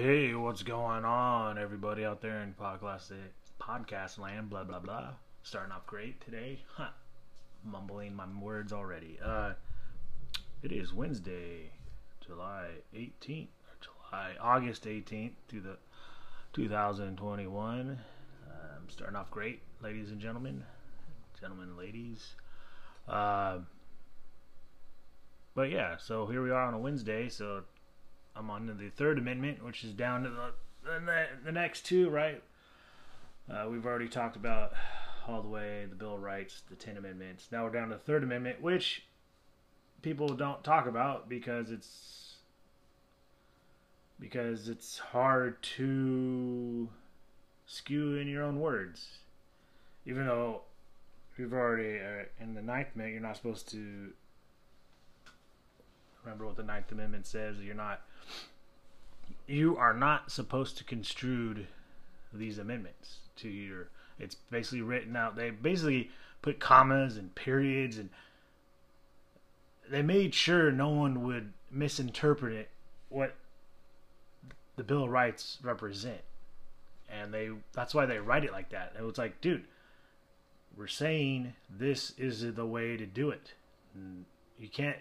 Hey, what's going on, everybody out there in podcast podcast land? Blah blah blah. Starting off great today. Huh. Mumbling my words already. Uh, it is Wednesday, July 18th, or July August 18th, to the 2021. Uh, I'm starting off great, ladies and gentlemen, gentlemen, ladies. Uh, but yeah, so here we are on a Wednesday. So I'm on to the Third Amendment, which is down to the the, the next two, right? Uh, we've already talked about all the way the Bill of Rights, the Ten Amendments. Now we're down to the Third Amendment, which people don't talk about because it's because it's hard to skew in your own words. Even though we've already uh, in the Ninth Amendment, you're not supposed to remember what the Ninth Amendment says. You're not you are not supposed to construe these amendments to your it's basically written out they basically put commas and periods and they made sure no one would misinterpret it what the bill of rights represent and they that's why they write it like that it was like dude we're saying this is the way to do it you can't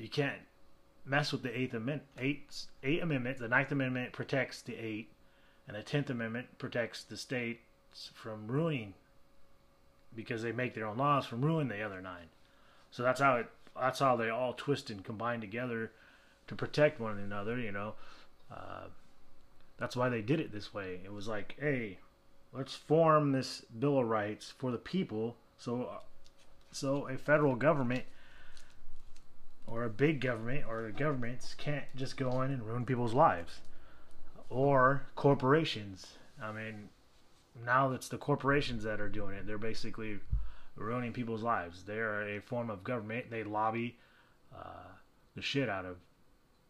you can't mess with the Eighth Amendment. Amendment. The Ninth Amendment protects the eight, and the Tenth Amendment protects the states from ruining because they make their own laws from ruining the other nine. So that's how it. That's how they all twist and combine together to protect one another. You know, uh, that's why they did it this way. It was like, hey, let's form this Bill of Rights for the people. So, so a federal government or a big government or governments can't just go in and ruin people's lives. Or corporations. I mean now it's the corporations that are doing it. They're basically ruining people's lives. They are a form of government. They lobby uh, the shit out of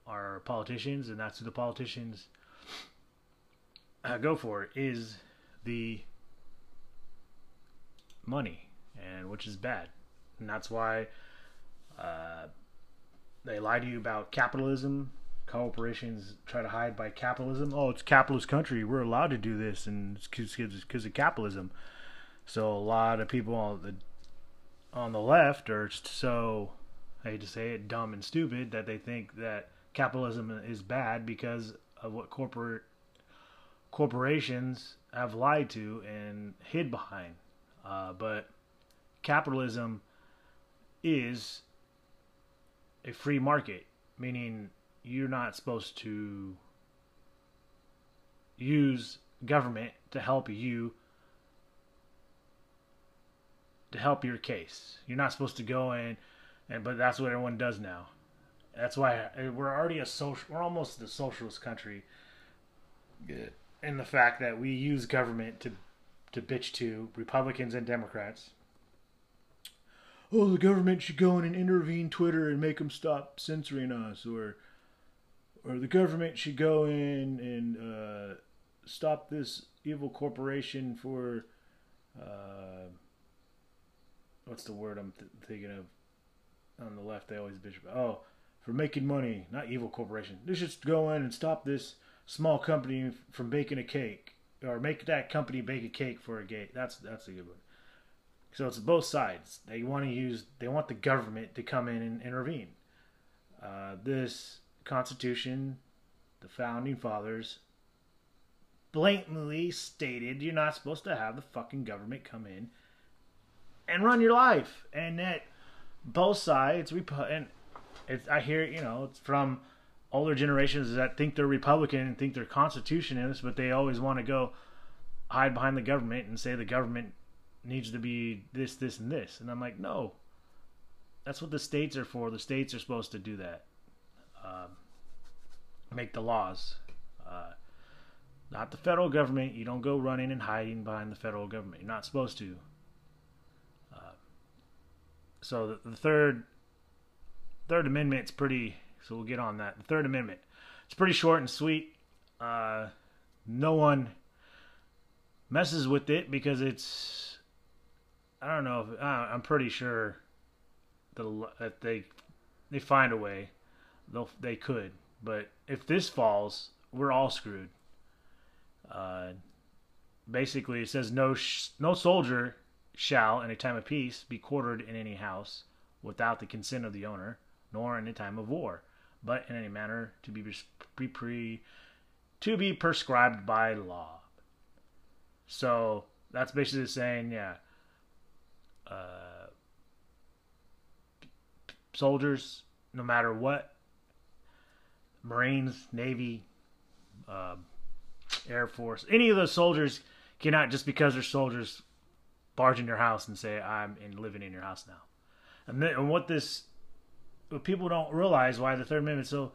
our politicians and that's who the politicians uh, go for is the money and which is bad. And that's why uh, they lie to you about capitalism. Corporations try to hide by capitalism. Oh, it's capitalist country. We're allowed to do this, and it's because of capitalism. So a lot of people on the on the left are so I hate to say it, dumb and stupid that they think that capitalism is bad because of what corporate corporations have lied to and hid behind. Uh, but capitalism is a free market, meaning you're not supposed to use government to help you to help your case. You're not supposed to go in and but that's what everyone does now. That's why eh, we're already a social we're almost a socialist country. Good. In the fact that we use government to to bitch to Republicans and Democrats oh, the government should go in and intervene Twitter and make them stop censoring us, or or the government should go in and uh, stop this evil corporation for uh, what's the word I'm th- thinking of on the left? They always bitch about oh for making money, not evil corporation. They should go in and stop this small company from baking a cake, or make that company bake a cake for a gate. That's that's a good one. So it's both sides. They want to use, they want the government to come in and intervene. Uh, this Constitution, the founding fathers blatantly stated you're not supposed to have the fucking government come in and run your life. And that both sides, we put. and it's, I hear, you know, it's from older generations that think they're Republican and think they're constitutionalists, but they always want to go hide behind the government and say the government needs to be this, this, and this. And I'm like, no. That's what the states are for. The states are supposed to do that. Um, make the laws. Uh, not the federal government. You don't go running and hiding behind the federal government. You're not supposed to. Uh, so the, the third Third Amendment's pretty. So we'll get on that. The Third Amendment. It's pretty short and sweet. Uh, no one messes with it because it's I don't know. If, uh, I'm pretty sure the that they they find a way. They'll they could But if this falls, we're all screwed. Uh, basically, it says no sh- no soldier shall, in a time of peace, be quartered in any house without the consent of the owner, nor in a time of war, but in any manner to be pre, pre to be prescribed by law. So that's basically saying, yeah, uh, soldiers, no matter what, Marines, Navy, uh, Air Force, any of those soldiers cannot just because they're soldiers barge in your house and say I'm in living in your house now. And, then, and what this, what people don't realize why the Third Amendment so.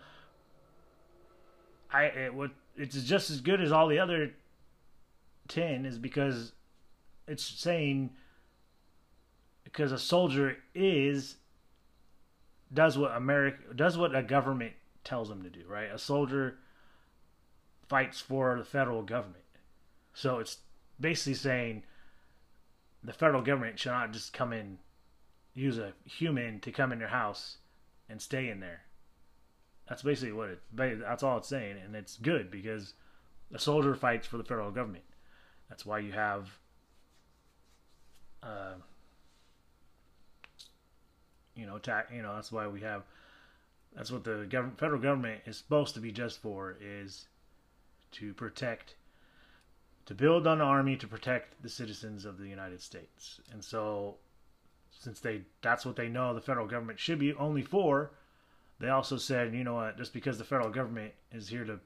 I it, what it's just as good as all the other ten is because it's saying because a soldier is does what America does what a government tells them to do, right? A soldier fights for the federal government. So it's basically saying the federal government should not just come in use a human to come in your house and stay in there. That's basically what it that's all it's saying and it's good because a soldier fights for the federal government. That's why you have uh, you know, ta- you know, that's why we have. That's what the government, federal government is supposed to be just for is to protect, to build an army to protect the citizens of the United States. And so, since they that's what they know the federal government should be only for, they also said, you know what, just because the federal government is here to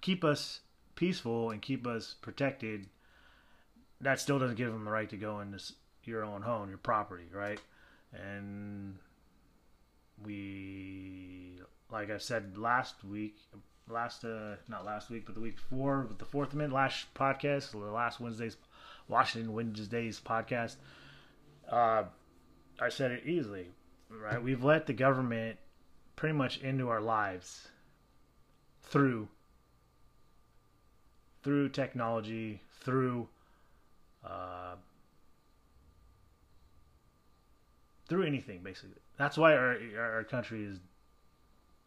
keep us peaceful and keep us protected, that still doesn't give them the right to go into your own home, your property, right? And we, like I said last week, last uh, not last week, but the week before, with the Fourth Amendment last podcast, the last Wednesday's Washington Wednesday's podcast, uh, I said it easily, right? We've let the government pretty much into our lives through through technology, through uh, through anything basically. That's why our our country is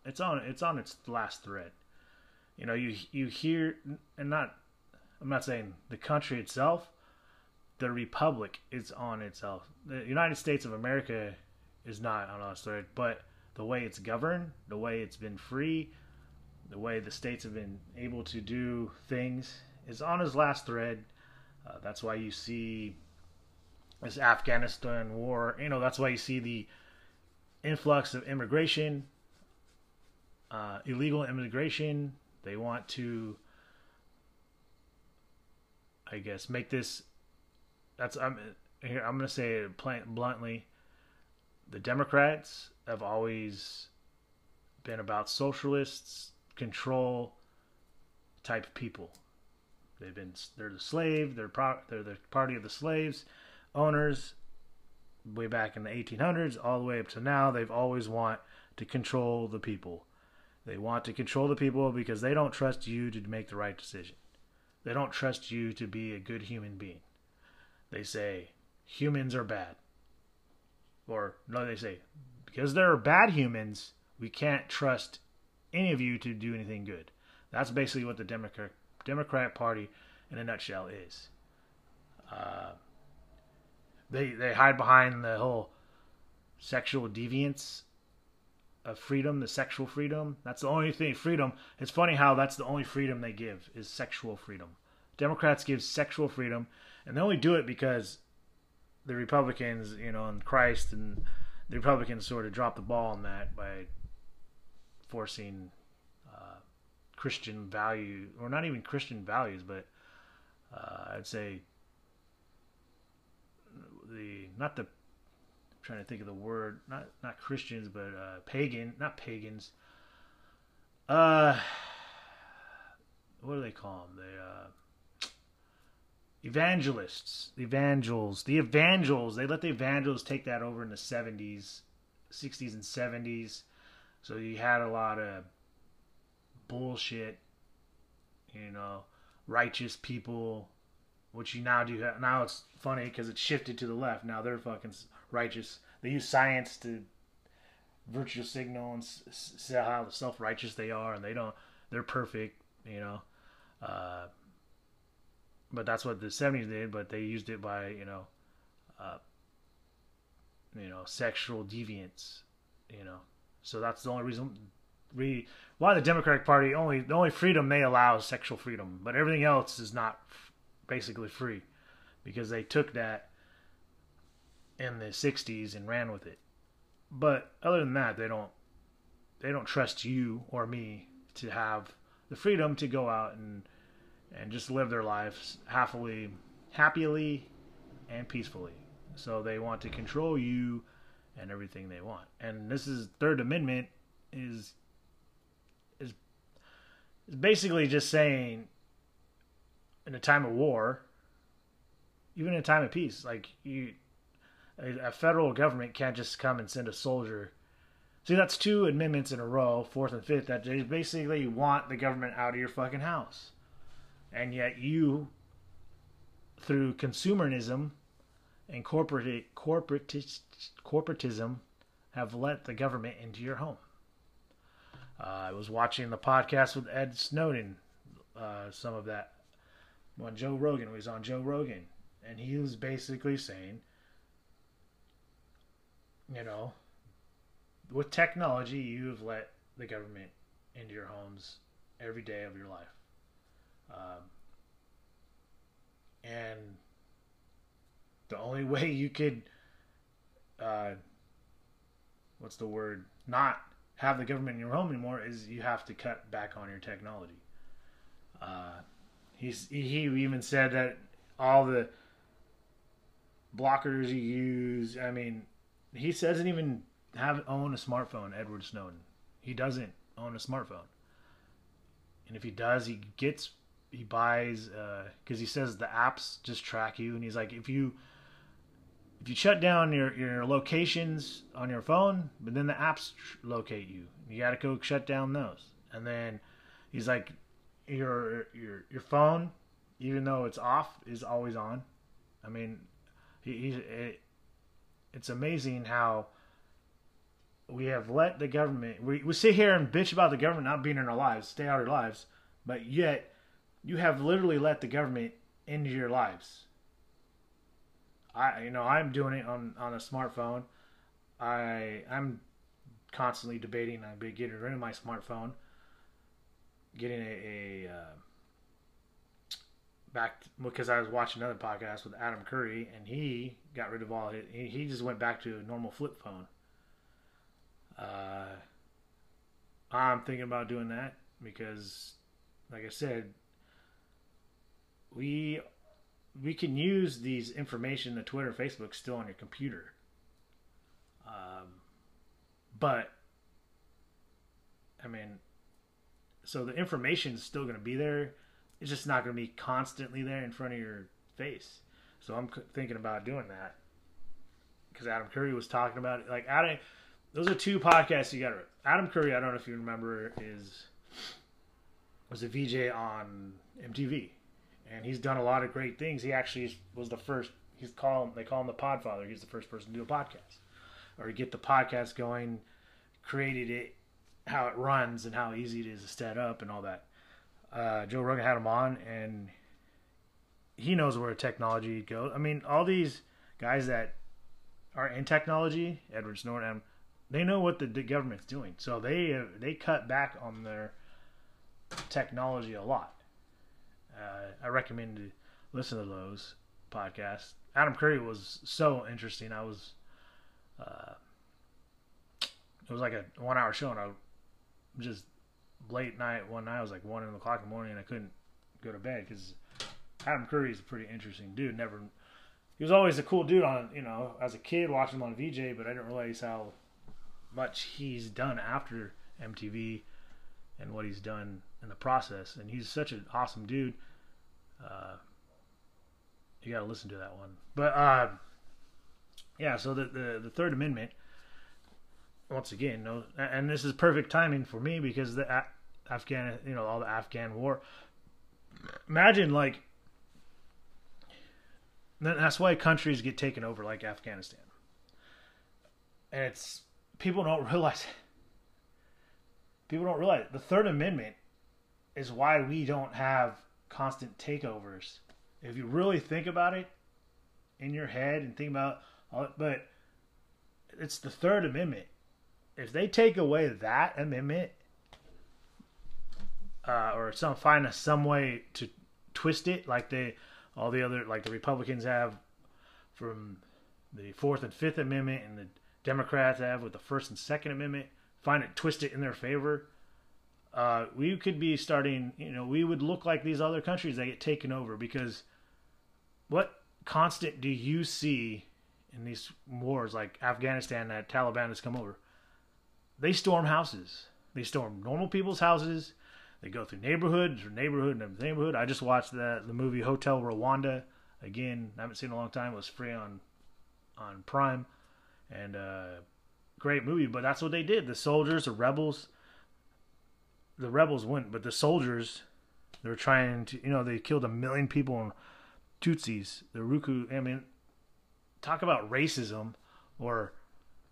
it's on it's on its last thread. You know, you you hear and not I'm not saying the country itself, the republic is on itself. The United States of America is not on its thread, but the way it's governed, the way it's been free, the way the states have been able to do things is on his last thread. Uh, that's why you see this Afghanistan war. You know, that's why you see the influx of immigration, uh, illegal immigration. They want to, I guess, make this. That's I'm here. I'm to say it plain, bluntly. The Democrats have always been about socialists, control type people. They've been they're the slave. They're pro, they're the party of the slaves owners way back in the 1800s all the way up to now they've always want to control the people. They want to control the people because they don't trust you to make the right decision. They don't trust you to be a good human being. They say humans are bad. Or no they say because there are bad humans we can't trust any of you to do anything good. That's basically what the democrat democrat party in a nutshell is. Uh, they they hide behind the whole sexual deviance of freedom, the sexual freedom. That's the only thing. Freedom. It's funny how that's the only freedom they give is sexual freedom. Democrats give sexual freedom, and they only do it because the Republicans, you know, and Christ and the Republicans sort of dropped the ball on that by forcing uh, Christian value, or not even Christian values, but uh, I'd say the not the I'm trying to think of the word not not Christians but uh, pagan not pagans. Uh what do they call them the uh, evangelists the evangels the evangels they let the evangels take that over in the 70s 60s and 70s so you had a lot of bullshit you know righteous people which you now do now it's funny because it's shifted to the left now they're fucking righteous they use science to virtue signal and say how self righteous they are, and they don't, they're perfect, you know. Uh, but that's what the '70s did. But they used it by, you know, uh, you know, sexual deviance, you know. So that's the only reason, re, why the Democratic Party only the only freedom they allow is sexual freedom, but everything else is not basically free, because they took that in the '60s and ran with it. But other than that, they don't they don't trust you or me to have the freedom to go out and and just live their lives happily, happily, and peacefully. So they want to control you and everything they want. And this is Third Amendment is is is basically just saying in a time of war, even in a time of peace, like you a, a federal government can't just come and send a soldier. See, that's two amendments in a row, fourth and fifth, that they basically want the government out of your fucking house. And yet you, through consumerism and corporate, corporate, corporatism, have let the government into your home. Uh, I was watching the podcast with Ed Snowden, uh, some of that, when Joe Rogan was on Joe Rogan, and he was basically saying you know, with technology, you've let the government into your homes every day of your life. Um, and the only way you could, uh, what's the word, not have the government in your home anymore is you have to cut back on your technology. Uh, he's, he even said that all the blockers you use, I mean, he doesn't even have own a smartphone. Edward Snowden. He doesn't own a smartphone. And if he does, he gets he buys because uh, he says the apps just track you, and he's like, if you if you shut down your your locations on your phone, but then the apps locate you, you got to go shut down those. And then he's like, your your your phone, even though it's off, is always on. I mean, he, he it, it's amazing how we have let the government we, we sit here and bitch about the government not being in our lives stay out of our lives but yet you have literally let the government into your lives. I you know i'm doing it on on a smartphone. I i'm constantly debating. On getting rid of my smartphone getting a, a uh, back because I was watching another podcast with Adam Curry, and he got rid of all. He, he just went back to a normal flip phone. Uh, I'm thinking about doing that because, like I said, we we can use these information, the Twitter, Facebook, still on your computer. Um, but I mean, so the information is still going to be there it's just not going to be constantly there in front of your face. So I'm thinking about doing that because Adam Curry was talking about it. Like Adam, those are two podcasts you got. Adam Curry, I don't know if you remember, is was a VJ on MTV, and he's done a lot of great things. He actually was the first. He's called they call him the Podfather. He's the first person to do a podcast, or get the podcast going, created it, how it runs, and how easy it is to set up, and all that uh, Joe Rogan had him on, and he knows where technology goes. I mean, all these guys that are in technology, Edward Snowden, they know what the, the government's doing, so they they cut back on their technology a lot. Uh, I recommend to listen to those podcasts. Adam Curry was so interesting. I was, uh, it was like a one hour show, and I just late night one night. I was like one in the clock in the morning, and I couldn't go to bed because Adam Curry is a pretty interesting dude. Never, he was always a cool dude on you know as a kid watching him on VJ, but I didn't realize how much he's done after MTV and what he's done in the process. And he's such an awesome dude. Uh, you got to listen to that one. But uh, yeah, so the, the the Third Amendment once again, no, and this is perfect timing for me because the Afghan, you know, all the Afghan war. Imagine like that's why countries get taken over like Afghanistan, and it's people don't realize. People don't realize the Third Amendment is why we don't have constant takeovers. If you really think about it in your head and think about, all, but it's the Third Amendment. If they take away that amendment, uh, or some find a, some way to twist it, like they all the other like the Republicans have from the Fourth and Fifth Amendment, and the Democrats have with the First and Second Amendment, find it twist it in their favor. Uh, we could be starting, you know, we would look like these other countries that get taken over because what constant do you see in these wars like Afghanistan that Taliban has come over? They storm houses. They storm normal people's houses. They go through neighborhood, neighborhood, and neighborhood. I just watched the the movie Hotel Rwanda. Again, I haven't seen in a long time. It was free on on Prime, and uh, great movie. But that's what they did. The soldiers, the rebels, the rebels went, but the soldiers, they were trying to. You know, they killed a million people in Tutsis. The Ruku. I mean, talk about racism or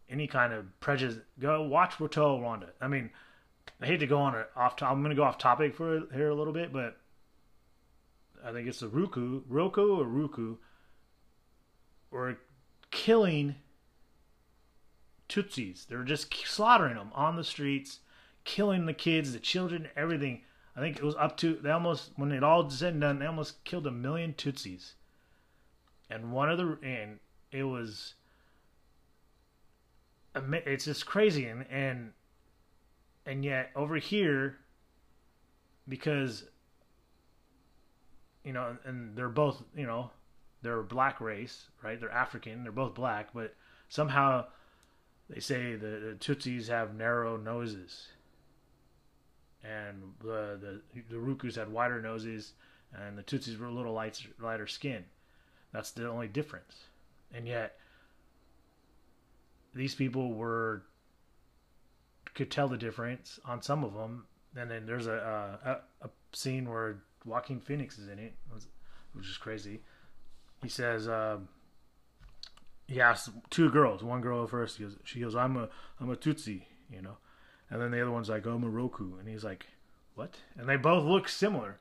any kind of prejudice. Go watch Hotel Rwanda. I mean I hate to go on off. I'm going to go off topic for here a little bit, but I think it's the Ruku, Roku or Ruku, were killing Tutsis. They're just slaughtering them on the streets, killing the kids, the children, everything. I think it was up to they almost when it all said and done, they almost killed a million Tutsis. And one of the and it was it's just crazy and and and yet over here because you know and they're both you know they're black race right? They're african they're both black but somehow they say the, the tutsis have narrow noses. And the, the the rukus had wider noses and the tutsis were a little lighter, lighter skin. That's the only difference. And yet these people were could tell the difference on some of them. And then there's a a, a scene where Joaquin Phoenix is in it, which is crazy. He says, uh, he asks two girls. One girl first, he goes, she goes, "I'm a I'm a Tutsi," you know, and then the other one's like, "I'm a Roku," and he's like, "What?" And they both look similar.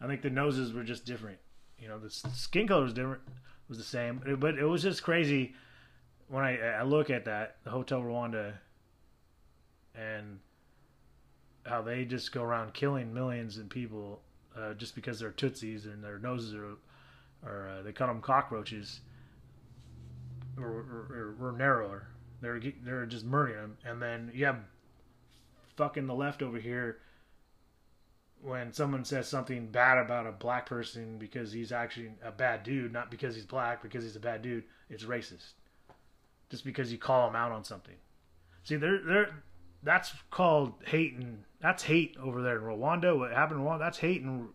I think the noses were just different. You know, the skin color was different, It was the same, but it was just crazy when I I look at that the Hotel Rwanda and how they just go around killing millions of people uh, just because they're Tutsis and their noses are, or uh, they call them cockroaches, or, or, or, narrower. They're they're just murdering them, and then have fucking the left over here. When someone says something bad about a black person because he's actually a bad dude, not because he's black, because he's a bad dude, it's racist. Just because you call them out on something. See, they're they're that's called hate and that's hate over there in Rwanda. What happened in Rwanda, that's hate and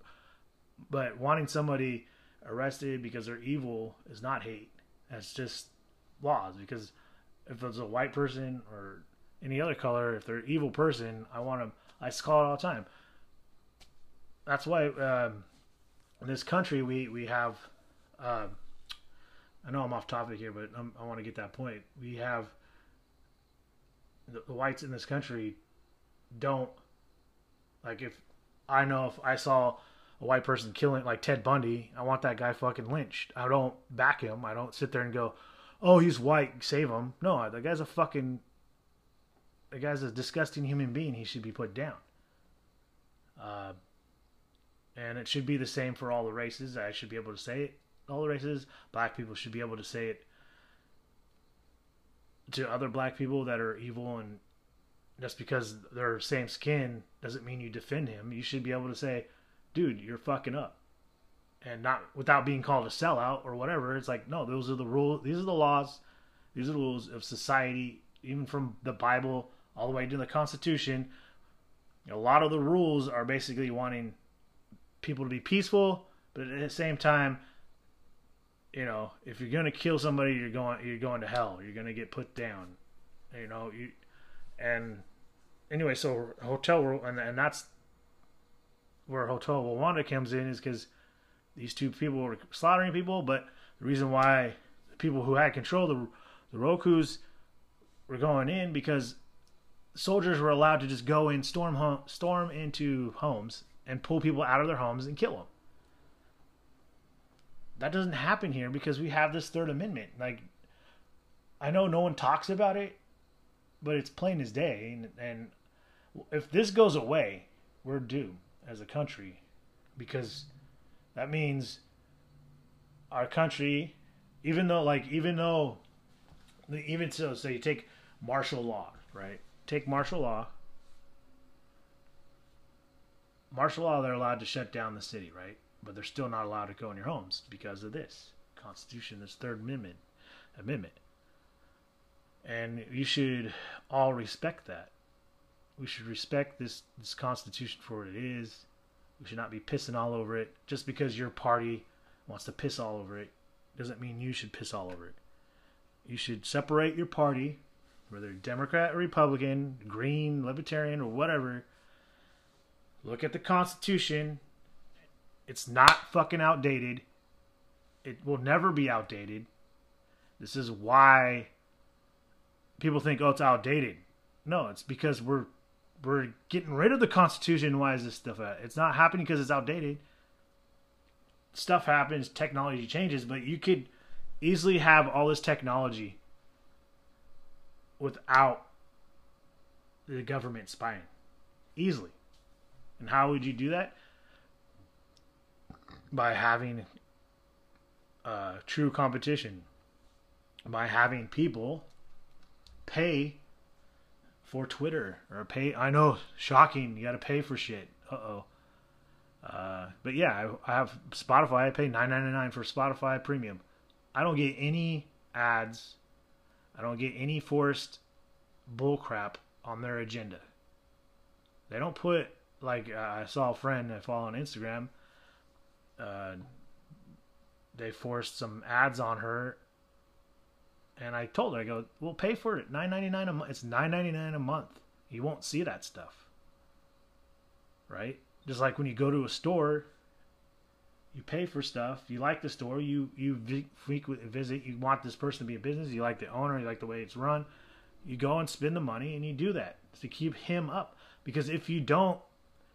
but wanting somebody arrested because they're evil is not hate. That's just laws because if it's a white person or any other color, if they're an evil person, I want them. I call it all the time. That's why um, in this country we we have. Uh, I know I'm off topic here, but I'm, i want to get that point. We have the, the whites in this country don't like if I know if I saw a white person killing like Ted Bundy, I want that guy fucking lynched. I don't back him. I don't sit there and go, "Oh, he's white, save him." No, the guy's a fucking the guy's a disgusting human being. He should be put down. Uh, and it should be the same for all the races. I should be able to say it. All the races, black people should be able to say it to other black people that are evil and just because they're same skin doesn't mean you defend him. You should be able to say, dude, you're fucking up. And not without being called a sellout or whatever. It's like, no, those are the rules. These are the laws. These are the rules of society, even from the Bible all the way to the Constitution. A lot of the rules are basically wanting people to be peaceful, but at the same time, you know, if you're gonna kill somebody, you're going you're going to hell. You're gonna get put down. You know, you and anyway, so hotel and and that's where Hotel Rwanda comes in is because these two people were slaughtering people, but the reason why the people who had control the the Rokus were going in because soldiers were allowed to just go in, storm home, storm into homes, and pull people out of their homes and kill them. That doesn't happen here because we have this Third Amendment. Like, I know no one talks about it, but it's plain as day. And, and if this goes away, we're doomed as a country because that means our country, even though, like, even though, even so, so you take martial law, right? Take martial law. Martial law, they're allowed to shut down the city, right? But they're still not allowed to go in your homes because of this Constitution, this Third Amendment. Amendment. And you should all respect that. We should respect this, this Constitution for what it is. We should not be pissing all over it. Just because your party wants to piss all over it doesn't mean you should piss all over it. You should separate your party, whether Democrat or Republican, Green, Libertarian, or whatever. Look at the Constitution it's not fucking outdated. It will never be outdated. This is why people think, oh, it's outdated. No, it's because we're we're getting rid of the Constitution. Why is this stuff at? It's not happening because it's outdated. Stuff happens, technology changes, but you could easily have all this technology without the government spying. Easily. And how would you do that? By having uh, true competition, by having people pay for Twitter or pay. I know, shocking. You got to pay for shit. Uh-oh. Uh But yeah, I, I have Spotify. I pay nine ninety nine for Spotify Premium. I don't get any ads. I don't get any forced bullcrap on their agenda. They don't put like uh, I saw a friend I follow on Instagram uh, they forced some ads on her, and I told her, I go, "We'll pay for it. Nine ninety nine a month. It's nine ninety nine a month. You won't see that stuff, right? Just like when you go to a store, you pay for stuff. You like the store. You you frequently visit. You want this person to be a business. You like the owner. You like the way it's run. You go and spend the money, and you do that to keep him up. Because if you don't,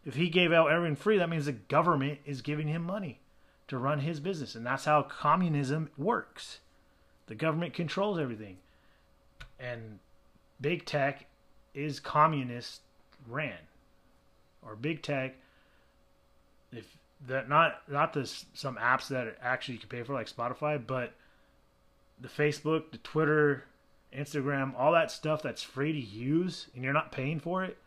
if he gave out everything free, that means the government is giving him money to run his business. And that's how communism works. The government controls everything. And big tech is communist ran. Or big tech if that not not the some apps that actually you can pay for like Spotify, but the Facebook, the Twitter, Instagram, all that stuff that's free to use and you're not paying for it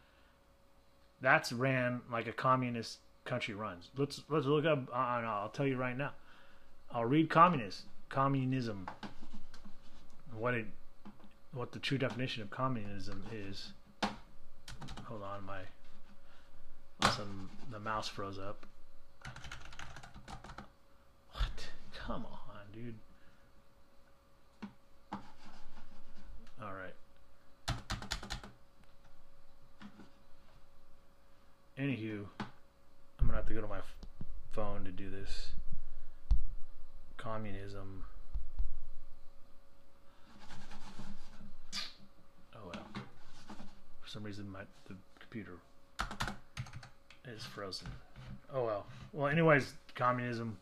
that's ran like a communist country runs. Let's let's look up. I'll tell you right now. I'll read communist communism. What it what the true definition of communism is. Hold on, my some the mouse froze up. What? Come on, dude. All right. Anywho, I'm gonna have to go to my Communism. Oh well. For some reason, my the computer is frozen. Oh well. Well, anyways, communism.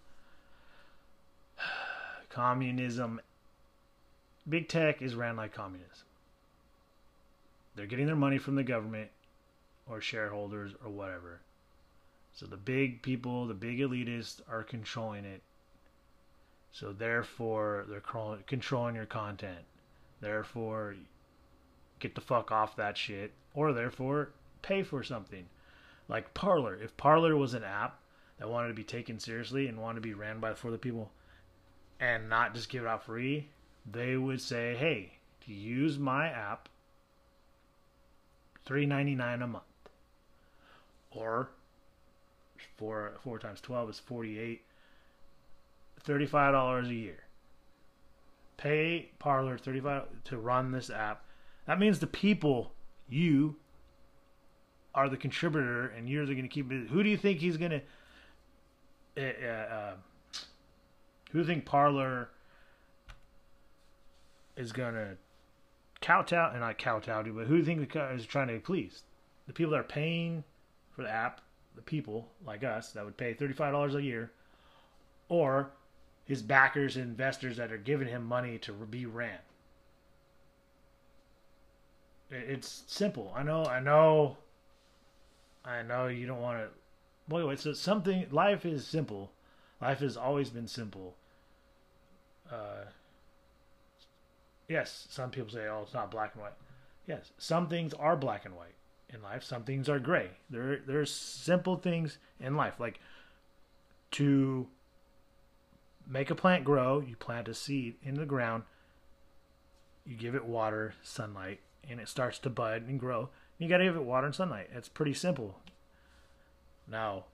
Communism. Big tech is ran like communism. They're getting their money from the government or shareholders or whatever. So the big people, the big elitists are controlling it. So therefore, they're controlling your content. Therefore, get the fuck off that shit. Or therefore, pay for something. Like Parler. If Parler was an app that wanted to be taken seriously and wanted to be ran by for the people and not just give it out free, they would say, hey, use my app, three ninety nine a month or four four times twelve is forty eight. Thirty five dollars a year. Pay Parler thirty five to run this app. That means the people you are the contributor, and you're going to keep it. Who do you think he's going to? Uh, uh, uh, who do you think Parler is going to kowtow and not kowtow to, but who do you think is trying to please? The people that are paying for the app, the people like us that would pay thirty-five dollars a year, or his backers and investors that are giving him money to be ran. It's simple. I know. I know. I know you don't want to. Wait, wait. So something. Life is simple. Life has always been simple. Uh, yes, some people say, "Oh, it's not black and white." Yes, some things are black and white in life. Some things are gray. There, there's simple things in life, like to make a plant grow. You plant a seed in the ground. You give it water, sunlight, and it starts to bud and grow. You got to give it water and sunlight. It's pretty simple. Now,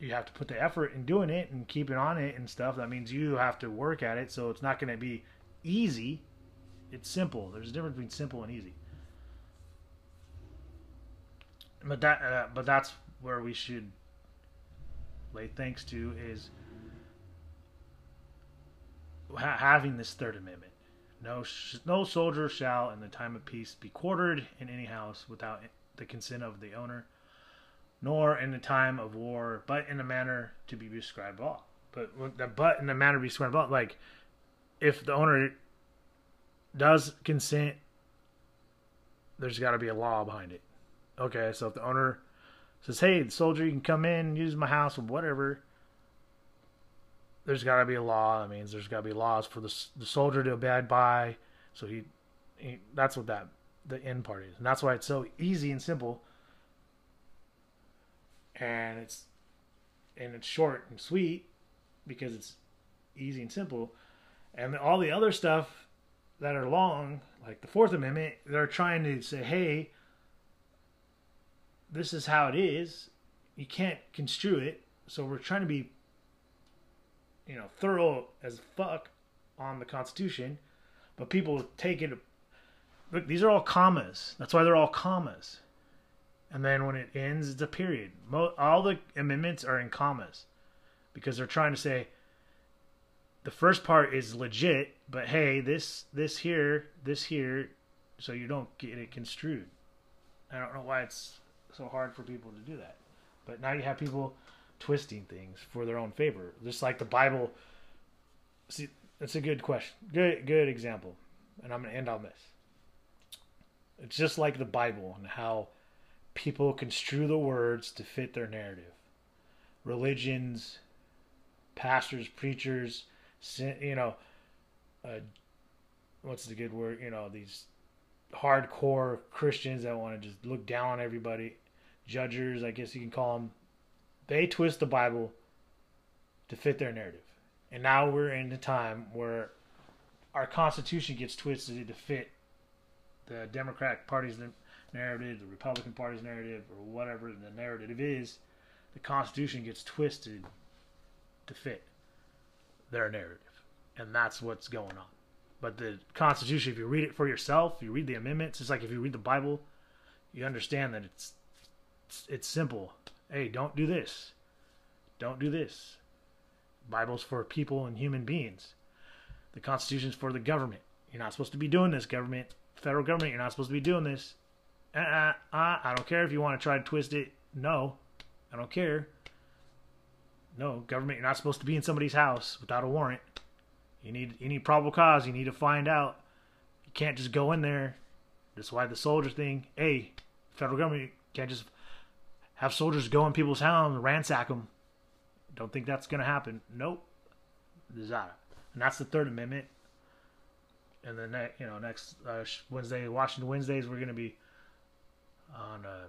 you have to put the effort in doing it and keeping on it and stuff. That means you have to work at it, so it's not going to be easy. It's simple. There's a difference between simple and easy. But that, uh, but that's where we should lay thanks to is ha- having this Third Amendment. No, sh- no soldier shall, in the time of peace, be quartered in any house without the consent of the owner, nor in the time of war, but in a manner to be prescribed by law. But but in the manner to be prescribed law, like if the owner does consent, there's got to be a law behind it. Okay, so if the owner says, "Hey, the soldier, you can come in, use my house, or whatever," there's got to be a law. That means there's got to be laws for the the soldier to abide by. So he, he, that's what that the end part is, and that's why it's so easy and simple. And it's and it's short and sweet because it's easy and simple, and all the other stuff that are long, like the Fourth Amendment, they're trying to say, hey, this is how it is. You can't construe it. So we're trying to be you know, thorough as fuck on the Constitution, but people take it. Look, these are all commas. That's why they're all commas. And then when it ends, it's a period. all the amendments are in commas because they're trying to say the first part is legit, but hey, this this here, this here, so you don't get it construed. I don't know why it's so hard for people to do that. But now you have people twisting things for their own favor. Just like the Bible. See, that's a good question. Good, good example. And I'm going to end on this. It's just like the Bible and how people construe the words to fit their narrative. Religions, pastors, preachers, you know, uh, what's the good word? You know, these hardcore Christians that want to just look down on everybody, judges, I guess you can call them, they twist the Bible to fit their narrative. And now we're in a time where our Constitution gets twisted to fit the Democratic Party's narrative, the Republican Party's narrative, or whatever the narrative is. The Constitution gets twisted to fit their narrative. And that's what's going on. But the Constitution, if you read it for yourself, you read the amendments, it's like if you read the Bible, you understand that it's it's, it's simple hey, don't do this. Don't do this. Bible's for people and human beings. The Constitution's for the government. You're not supposed to be doing this, government. Federal government, you're not supposed to be doing this. Uh, uh, I don't care if you want to try to twist it. No, I don't care. No, government, you're not supposed to be in somebody's house without a warrant. You need any probable cause. You need to find out. You can't just go in there. That's why the soldier thing. Hey, federal government You can't just have soldiers go in people's and ransack them. Don't think that's going to happen. Nope. And that's the Third Amendment. And then, you know, next uh, Wednesday, Washington Wednesdays, we're going to be on uh,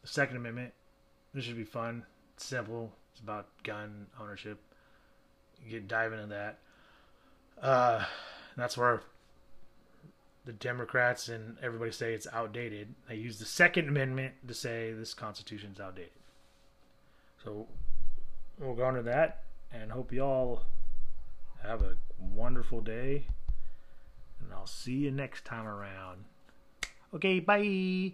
the Second Amendment. This should be fun. It's simple. It's about gun ownership. You get diving into that. Uh, that's where the Democrats and everybody say it's outdated. They use the Second Amendment to say this Constitution's outdated. So we'll go into that and hope you all have a wonderful day. And I'll see you next time around. Okay, bye.